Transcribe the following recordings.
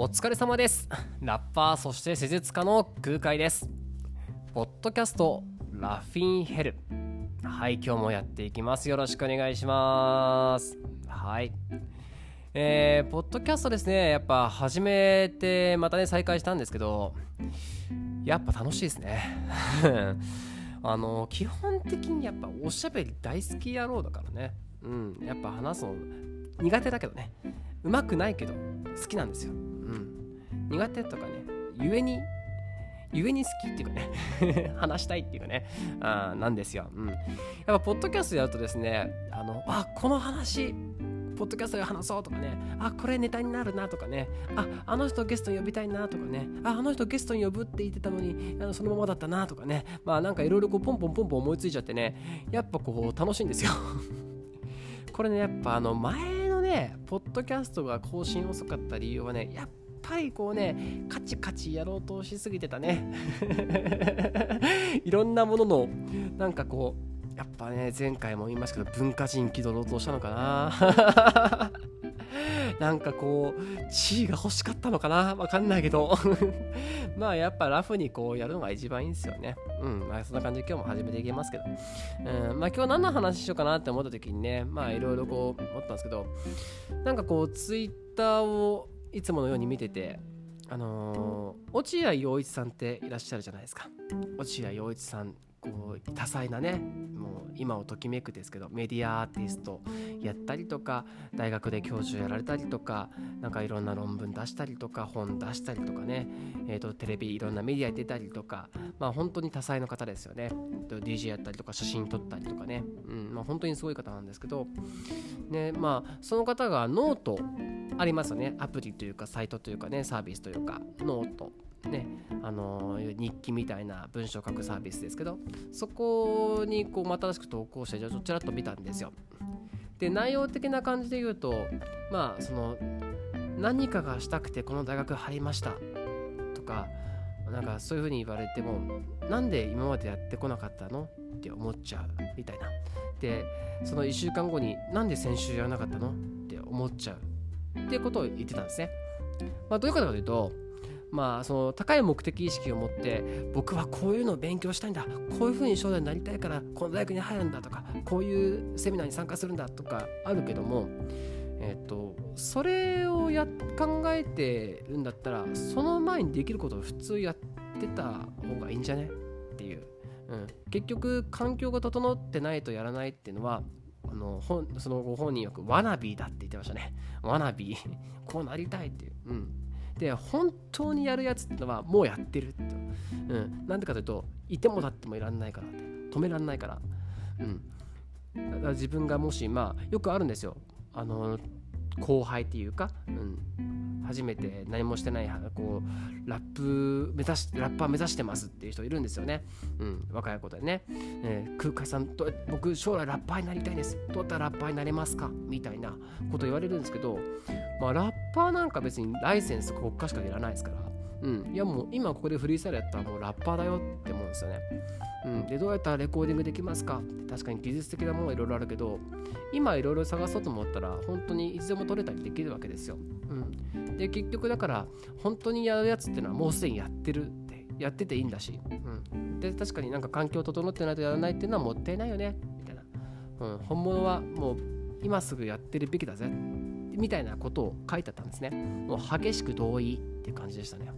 お疲れ様です。ラッパーそして施術家の空海です。ポッドキャストラフィンヘル。はい今日もやっていきます。よろしくお願いします。はい。えー、ポッドキャストですね。やっぱ始めてまたね再開したんですけどやっぱ楽しいですね。あの基本的にやっぱおしゃべり大好き野郎だからね。うんやっぱ話すの苦手だけどね。うまくないけど好きなんですよ、苦手とかねゆえにゆえに好きっていうかね 話したいっていうかねあなんですよ、うん、やっぱポッドキャストやるとですねあのあこの話ポッドキャストで話そうとかね、あ、これネタになるなとかね、あ、あの人ゲストに呼びたいなとかね、あ、あの人ゲストに呼ぶって言ってたのに、あのそのままだったなとかね、まあなんかいろいろこうポンポンポンポン思いついちゃってね、やっぱこう楽しいんですよ。これね、やっぱあの前のね、ポッドキャストが更新遅かった理由はね、やっぱりこうね、カチカチやろうとしすぎてたね。いろんなものの、なんかこう、やっぱね、前回も言いましたけど、文化人気取ろうとしたのかな。なんかこう、地位が欲しかったのかなわかんないけど。まあやっぱラフにこうやるのが一番いいんですよね。うん。まあそんな感じで今日も始めていきますけど。うん。まあ今日何の話しようかなって思った時にね、まあいろいろこう思ったんですけど、なんかこうツイッターをいつものように見てて、あのー、落合陽一さんっていらっしゃるじゃないですか。落合陽一さんこう多彩なねもう今をときめくですけどメディアアーティストやったりとか大学で教授やられたりとかなんかいろんな論文出したりとか本出したりとかね、えーと、テレビいろんなメディアに出たりとかまあ本当に多彩な方ですよね。DJ やったりとか写真撮ったりとかね、うんまあ、本当にすごい方なんですけどねまあその方がノートありますよね。アプリというかサイトというかねサービスというかノート。ね、あの日記みたいな文章を書くサービスですけどそこにこう新しく投稿してちらっと見たんですよ。で内容的な感じで言うとまあその何かがしたくてこの大学入りましたとかなんかそういうふうに言われてもなんで今までやってこなかったの？って思っちゃうみたいな。でその1週間後になんで先週やらなかったの？って思っちゃうってことを言ってたんですね。まあ、どういうことかというとまあ、その高い目的意識を持って僕はこういうのを勉強したいんだこういうふうに将来になりたいからこの大学に入るんだとかこういうセミナーに参加するんだとかあるけども、えっと、それをや考えてるんだったらその前にできることを普通やってた方がいいんじゃねっていう、うん、結局環境が整ってないとやらないっていうのはあの本そのご本人よくワナビーだって言ってましたね。ワナビーこうなりたいっていう。うんで本当にやるやつってのはもうやってるって、うん、なんでかというといても立ってもいらんないから止めらんないから,、うん、だから自分がもしまあよくあるんですよ。あの後輩っていうか、うん、初めて何もしてないこうラップ目指しラッパー目指してますっていう人いるんですよね、うん、若い子でね、えー、空海さんと僕将来ラッパーになりたいです。どうやったらラッパーになれますか？みたいなこと言われるんですけどまあラッパーなんか別にライセンス国家しかいらないですから。うん、いやもう今ここでフリースタイルやったらもうラッパーだよって思うんですよね。うん、でどうやったらレコーディングできますか？確かに技術的なものはいろいろあるけど今いろいろ探そうと思ったら本当にいつでも取れたりできるわけですよ。うん、で結局だから本当にやるやつっていうのはもうすでにやってるってやってていいんだし、うん、で確かになんか環境整ってないとやらないっていうのはもったいないよね。みたいな、うん、本物はもう今すぐやってるべきだぜ。みたいなことを書いてあったんですね。もう激しく同意っていう感じでしたね。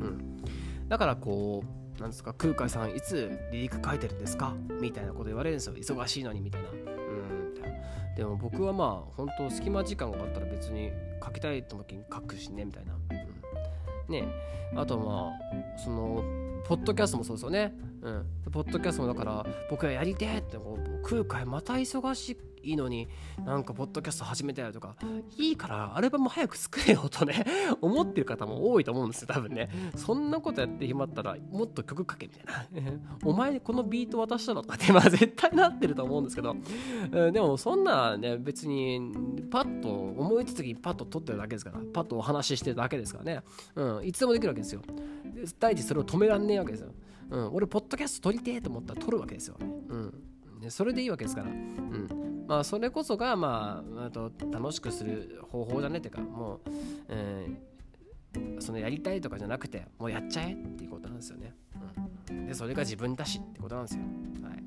うん。だからこうなんですか空海さんいつ離陸書いてるんですか？みたいなこと言われるんですよ忙しいのにみたいな。うんでも僕はまあ本当隙間時間があったら別に書きたいと時に書くしねみたいな、うん、ね。あとまあそのポッドキャストもそうですよね。うん。ポッドキャストもだから僕はやりてえってこう空海また忙しいいのになんかポッドキャスト始めたよとかいいからアルバム早く作れよとね 思ってる方も多いと思うんですよ多分ね。そんなことやって暇ったらもっと曲書けみたいな。お前このビート渡したのかってまあ絶対なってると思うんですけど、うん、でもそんなね別にパッと思いつつにパッと撮ってるだけですからパッとお話ししてるだけですからね、うん、いつでもできるわけですよ。第一それを止めらんねえわけですよ、うん、俺ポッドキャスト撮りてえと思ったら撮るわけですよ、うんそれでいいわけですから、うん、まあ、それこそが、まあ、あと楽しくする方法だねっていうかもう、えそのやりたいとかじゃなくてもうやっちゃえっていうことなんですよね、うん、でそれが自分だしってことなんですよ。はい。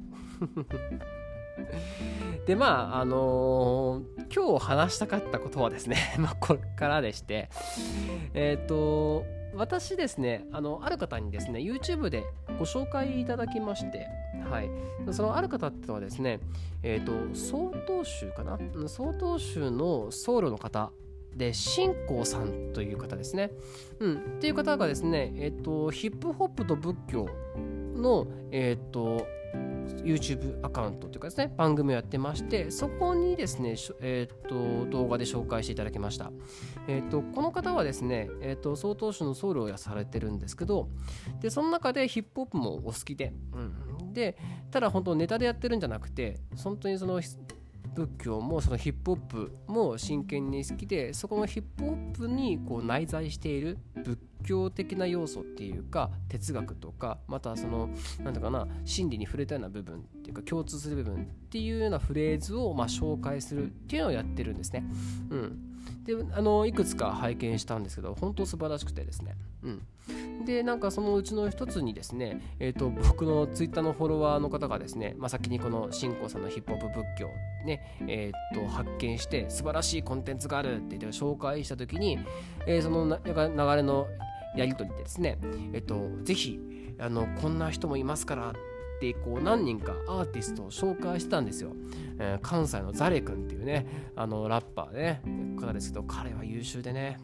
でまああのー、今日話したかったことはですね まあこれからでしてえっ、ー、と私ですねあのある方にですね YouTube でご紹介いただきましてはい、そのある方ってのはですね、え、ー、と、曹洞宗かな？曹洞宗の僧侶の方で、信仰さんという方ですね。うん。っていう方がですね、え、ー、と、ヒップホップと仏教の、え、ー、と、YouTube アカウントというかですね、番組をやってまして、そこにですね、え、ー、と、動画で紹介していただきました。え、ー、と、この方はですね、え、ー、と、曹洞宗の僧侶をやされてるんですけど、で、その中でヒップホップもお好きで、うん。で、ただ本当ネタでやってるんじゃなくて、本当にその、仏教もそのヒップホップも真剣に好きでそこのヒップホップにこう内在している仏教的な要素っていうか哲学とかまたその何ていうかな心理に触れたような部分っていうか共通する部分っていうようなフレーズをま紹介するっていうのをやってるんですね。うん、であのいくつか拝見したんですけど本当素晴らしくてですね。うんでなんかそのうちの一つにですね、えーと、僕のツイッターのフォロワーの方がですね、まあ、先にこの信仰さんのヒップホップ仏教ね、えーと、発見して素晴らしいコンテンツがあるって言って紹介した時に、えー、その流れのやり取りでですね、えっ、ー、と、ぜひあのこんな人もいますからってこう何人かアーティストを紹介してたんですよ。えー、関西のザレ君っていうねあのラッパーね方ですけど彼は優秀でね。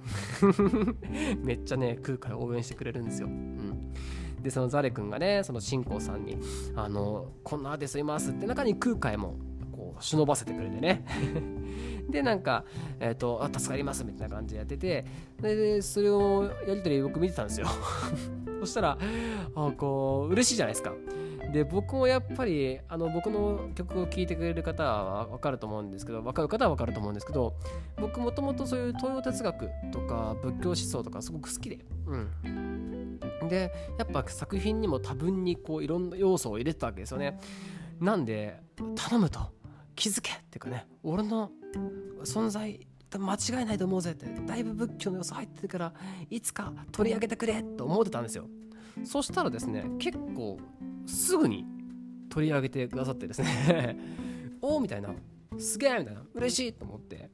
めっちゃね空海を応援してくれるんですよ。うん。でそのザレ君がねその信仰さんにあの「こんなアーティストいます」って中に空海もこう忍ばせてくれてね。でなんか、えーと「あ助かります」みたいな感じでやっててでそれをやり取り僕見てたんですよ。そしたらあこう嬉しいじゃないですかで僕もやっぱりあの僕の曲を聴いてくれる方は分かると思うんですけど分かる方は分かると思うんですけど僕もともとそういう東洋哲学とか仏教思想とかすごく好きでうん。でやっぱ作品にも多分にこういろんな要素を入れてたわけですよね。なんで頼むと気づけっていうかね俺の存在間違いないと思うぜってだいぶ仏教の要素入ってるからいつか取り上げてくれと思ってたんですよ。そしたらですね結構すぐに取り上げてくださってですね。おおみたいな。すげえみたいな。嬉しいと思って。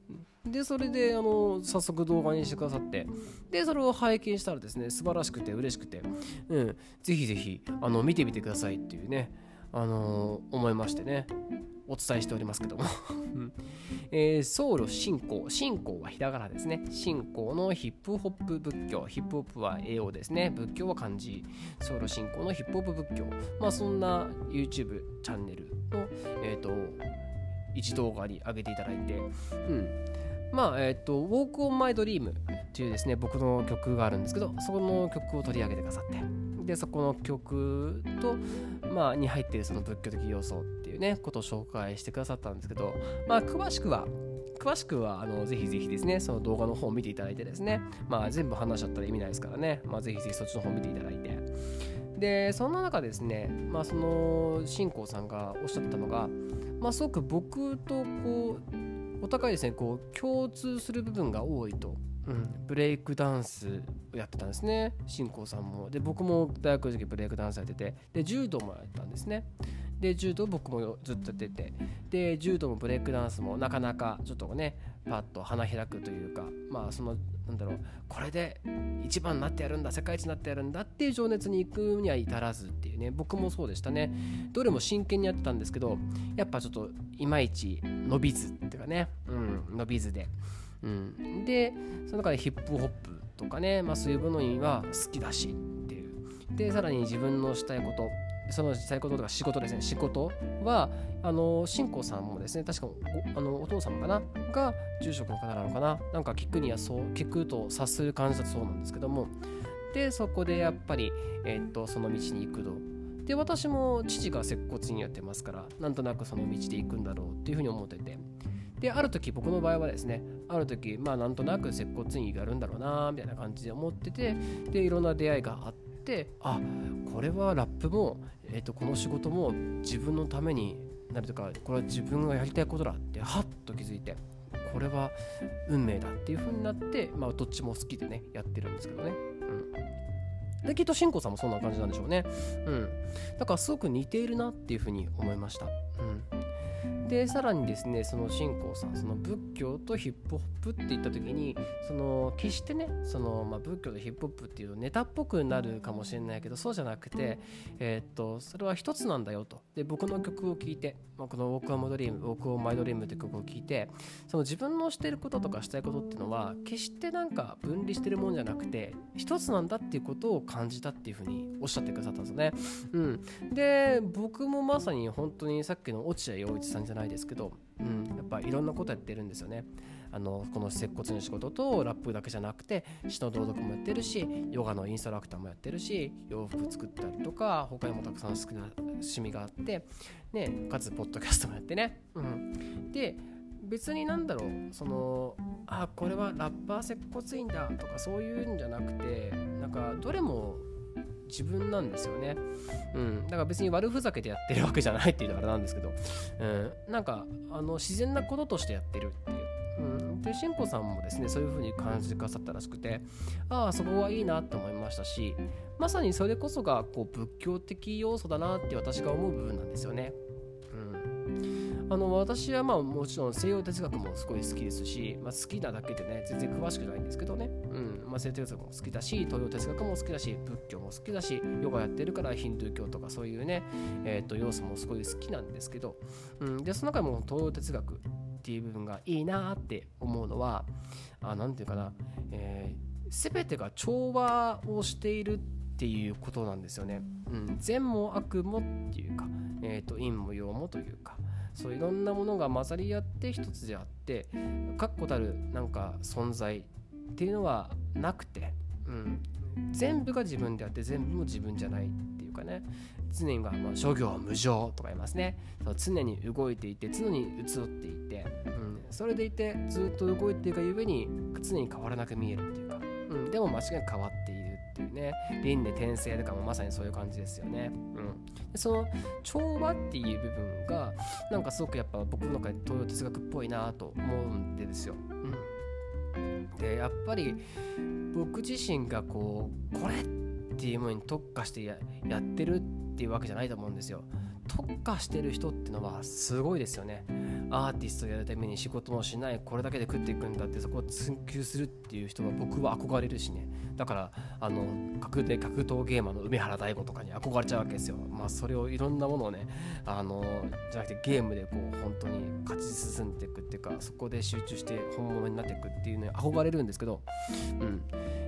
でそれであの早速動画にしてくださって。でそれを拝見したらですね素晴らしくて嬉しくて、うん、ぜひぜひあの見てみてくださいっていうねあの、思いましてね。お伝えしておりますけども。えー、僧侶信仰。信仰はひらがなですね。信仰のヒップホップ仏教。ヒップホップは英語ですね。仏教は漢字。僧侶信仰のヒップホップ仏教。まあそんな YouTube チャンネルのえっ、ー、と一動画に上げていただいて。うん。まあえっ、ー、と「Walk on My Dream」っていうですね僕の曲があるんですけどそこの曲を取り上げてくださって。でそこの曲と、まあ、に入っているその仏教的要素ねことを紹介してくださったんですけど、まあ、詳しくは詳しくはあのぜひぜひですねその動画の方を見ていただいてですね、まあ、全部話しちゃったら意味ないですからね、まあ、ぜひぜひそっちの方を見ていただいて。でそんな中ですね、まあ、その信仰さんがおっしゃったのが、まあ、すごく僕とこうお互いですねこう共通する部分が多いと。うん、ブレイクダンスをやってたんですね新興さんも。で僕も大学の時ブレイクダンスやっててで柔道もやったんですね。で柔道僕もずっとやっててで柔道もブレイクダンスもなかなかちょっとねパッと花開くというかまあそのなんだろうこれで一番になってやるんだ世界一になってやるんだっていう情熱に行くには至らずっていうね僕もそうでしたね。どれも真剣にやってたんですけどやっぱちょっといまいち伸びずっていうかねうん伸びずで。うん、でその中でヒップホップとかね、まあ、そういうものには好きだしっていう。でさらに自分のしたいことそのしたいこととか仕事ですね。仕事はあの新興さんもですね確かおあのお父様かな？が住職の方なのかな？なんか聞くにはそう聞くと察する感じだとそうなんですけども。でそこでやっぱり、え、っとその道に行くと。で私も父が接骨院やってますからなんとなくその道で行くんだろうっていうふうに思ってて。である時僕の場合はですねある時まあなんとなく接骨院やるんだろうなみたいな感じで思っててでいろんな出会いがあってあこれはラップも、えー、とこの仕事も自分のためになるとかこれは自分がやりたいことだってハッと気づいてこれは運命だっていう風になって、まあ、どっちも好きでねやってるんですけどね。うん、できっとしんこさんもそんな感じなんでしょうね。うん、だからすごく似ているなっていう風に思いました。うんでさらにですねその信仰さんその仏教とヒップホップって言った時にその決してねその、まあ、仏教とヒップホップっていうとネタっぽくなるかもしれないけどそうじゃなくて、えー、っとそれは一つなんだよとで僕の曲を聴いて、まあ、この「ウォーク・ア・マドリーム」「ウォーク・オン・マイ・ドリーム」って曲を聴いてその自分のしてることとかしたいことっていうのは決してなんか分離してるもんじゃなくて一つなんだっていうことを感じたっていうふうにおっしゃってくださったんですよね。うん、で僕もまさに本当にさっきの落合陽一さんじゃないですけど、うん、やっぱいろんなことやってるんですよね。あのこの接骨の仕事とラップだけじゃなくて詩の朗読もやってるしヨガのインストラクターもやってるし洋服作ったりとか他にもたくさん好きな趣味があって、ね、かつポッドキャストもやってね。うん、で別になんだろうそのあこれはラッパー接骨院だとかそういうんじゃなくてなんかどれも自分なんですよね。うん、だから別に悪ふざけてやってるわけじゃないっていうのはあれなんですけど、うん、なんかあの自然なこととしてやってるっていう。うん、で、しんこさんもですね、そういう風に感じかさったらしくて、ああ、そこはいいなって思いましたし、まさにそれこそがこう仏教的要素だなって私が思う部分なんですよね。あの私はまあもちろん西洋哲学もすごい好きですし、まあ、好きなだけでね全然詳しくないんですけどね、うん。まあ、西洋哲学も好きだし東洋哲学も好きだし仏教も好きだしヨガやってるからヒンドゥー教とかそういうね、えー、と要素もすごい好きなんですけど、うん、でその中でも東洋哲学っていう部分がいいなって思うのは何て言うかな、えー、全てが調和をしているっていうことなんですよね。うん、善も悪もっていうか、えーと陰も陽もというか。そういろんなものが混ざり合って一つであって確固たるなんか存在っていうのはなくて、うん、全部が自分であって全部も自分じゃないっていうかね。常には、まあ、諸行無常とか言いますね。そう常に動いていて常に移っていて、うん、それでいてずっと動いているがゆえに常に変わらなく見えるっていうか、うん、でも間違いなく変わっているっていうね。輪廻転生とかもまさにそういう感じですよね、うん、その調和っていう部分がなんかすごくやっぱ僕の中で東洋哲学っぽいなと思うんですよ、でやっぱり僕自身がこうこれっていうものに特化してやってるっていうわけじゃないと思うんですよ。特化してる人ってのはすごいですよね。アーティストやるために仕事もしないこれだけで食っていくんだってそこを追求するっていう人は僕は憧れるしね。だからあの格で格闘ゲーマーの梅原大吾とかに憧れちゃうわけですよ。まあそれをいろんなものをねあのじゃなくてゲームでこう本当にち進んでいくっていうかそこで集中して本物になっていくっていうのに憧れるんですけどうん。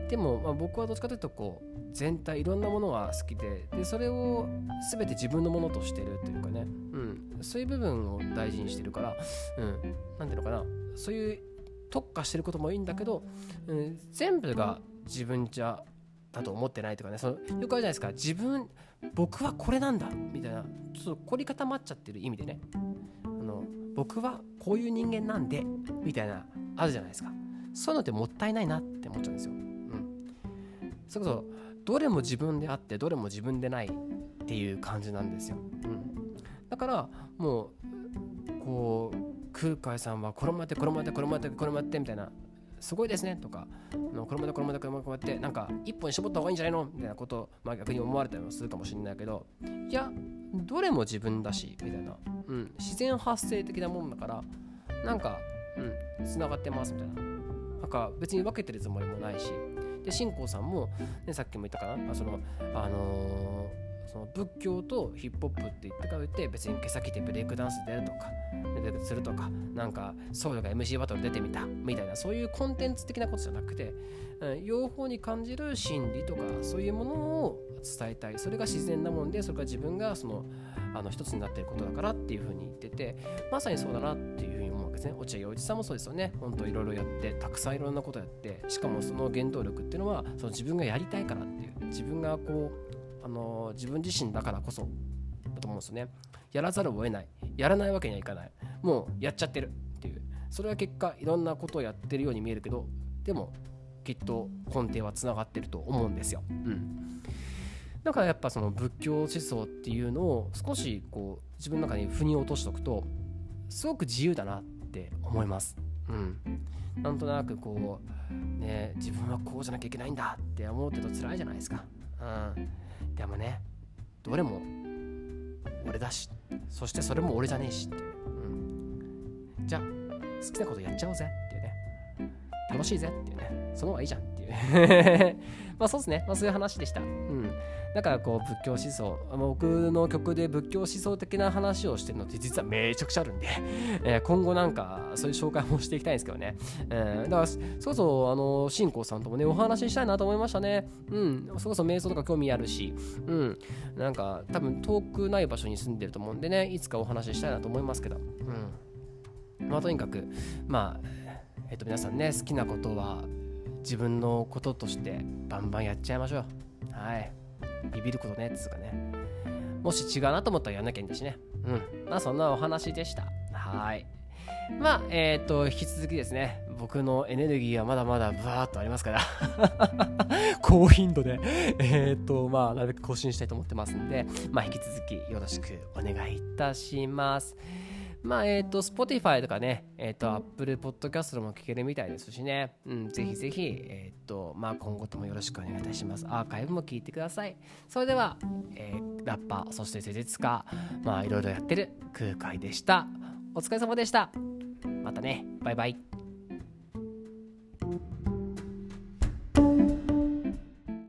でも、まあ、僕はどっちかというとこう全体いろんなものが好きででそれを全て自分のものとしてるというかね、うん、そういう部分を大事にしてるから、うん、なんていうのかな。そういう特化してることもいいんだけど、うん、全部が自分じゃだと思ってないとかね。そのよくあるじゃないですか。自分僕はこれなんだみたいなちょっと凝り固まっちゃってる意味でね。僕はこういう人間なんでみたいなあるじゃないですかそういうのってもったいないなって思っちゃうんですよ。うん、それこそどれも自分であってどれも自分でないっていう感じなんですよ。うん、だからもうこう空海さんはこれもやってこれもやってこれもやってこれもやってみたいなすごいですねとかこれもやこれもやこれもやってなんか一本に絞った方がいいんじゃないの？みたいなことを、まあ、逆に思われたりもするかもしれないけどいやどれも自分だしみたいな、うん、自然発生的なもんだからなんかうんつながってますみたいな。なんか別に分けてるつもりもないし。で信仰さんも、ね、さっきも言ったかな？その、あのーその仏教とヒップホップって言ってから言って別に毛先でブレイクダンス出るとかするとかなんか僧侶が MC バトル出てみたみたいな。そういうコンテンツ的なことじゃなくて、うん、用法に感じる心理とかそういうものを伝えたい。それが自然なもんでそれが自分がそのあの一つになっていることだからっていうふうに言っててまさにそうだなっていうふうに思うわけですね。落合陽一さんもそうですよね。本当いろいろやってたくさんいろんなことやってしかもその原動力っていうのはその自分がやりたいからっていう自分がこうあの自分自身だからこそだと思うんですよね。やらざるを得ない。やらないわけにはいかない。もうやっちゃってるっていう。それは結果いろんなことをやってるように見えるけどでもきっと根底はつながってると思うんですよ。うん。だからやっぱその仏教思想っていうのを少しこう自分の中に腑に落としておくとすごく自由だなって思います。うん。なんとなくこうね自分はこうじゃなきゃいけないんだって思うけど辛いじゃないですか。うん。でもねどれも俺だしそしてそれも俺じゃねえしって。いう、うん、じゃあ好きなことやっちゃおうぜっていうね。楽しいぜっていうね。その方がいいじゃんっていう。まあそうですね、まあ、そういう話でした。うん。だからこう仏教思想僕の曲で仏教思想的な話をしてるのって実はめちゃくちゃあるんで、えー、今後なんかそういう紹介もしていきたいんですけどね、えー、だからそこそあの信仰さんともねお話ししたいなと思いましたね。うん。そこそ瞑想とか興味あるし。うん。なんか多分遠くない場所に住んでると思うんでねいつかお話ししたいなと思いますけど。うん。まあとにかくまあえっと皆さんね好きなことは自分のこととしてバンバンやっちゃいましょう。はい。ビビることねっつうかね。もし違うなと思ったらやんなきゃいいんだしね。うん。まあそんなお話でした。はい。まあえっ、ー、と引き続きですね。僕のエネルギーはまだまだブワーっとありますから。高頻度で。えっとまあなるべく更新したいと思ってますんで。まあ引き続きよろしくお願いいたします。まあ、えっ、ー、と、Spotify とかね、えっ、ー、と、Apple Podcast も聞けるみたいですしね、うん、ぜひぜひ、えっ、ー、と、まあ、今後ともよろしくお願いいたします。アーカイブも聞いてください。それでは、えー、ラッパー、そして施術家、まあ、いろいろやってる空海でした。お疲れ様でした。またね、バイバイ。